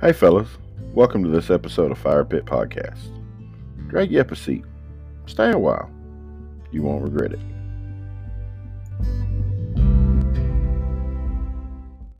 Hey, fellas. Welcome to this episode of Fire Pit Podcast. Drag you up a seat. Stay a while. You won't regret it.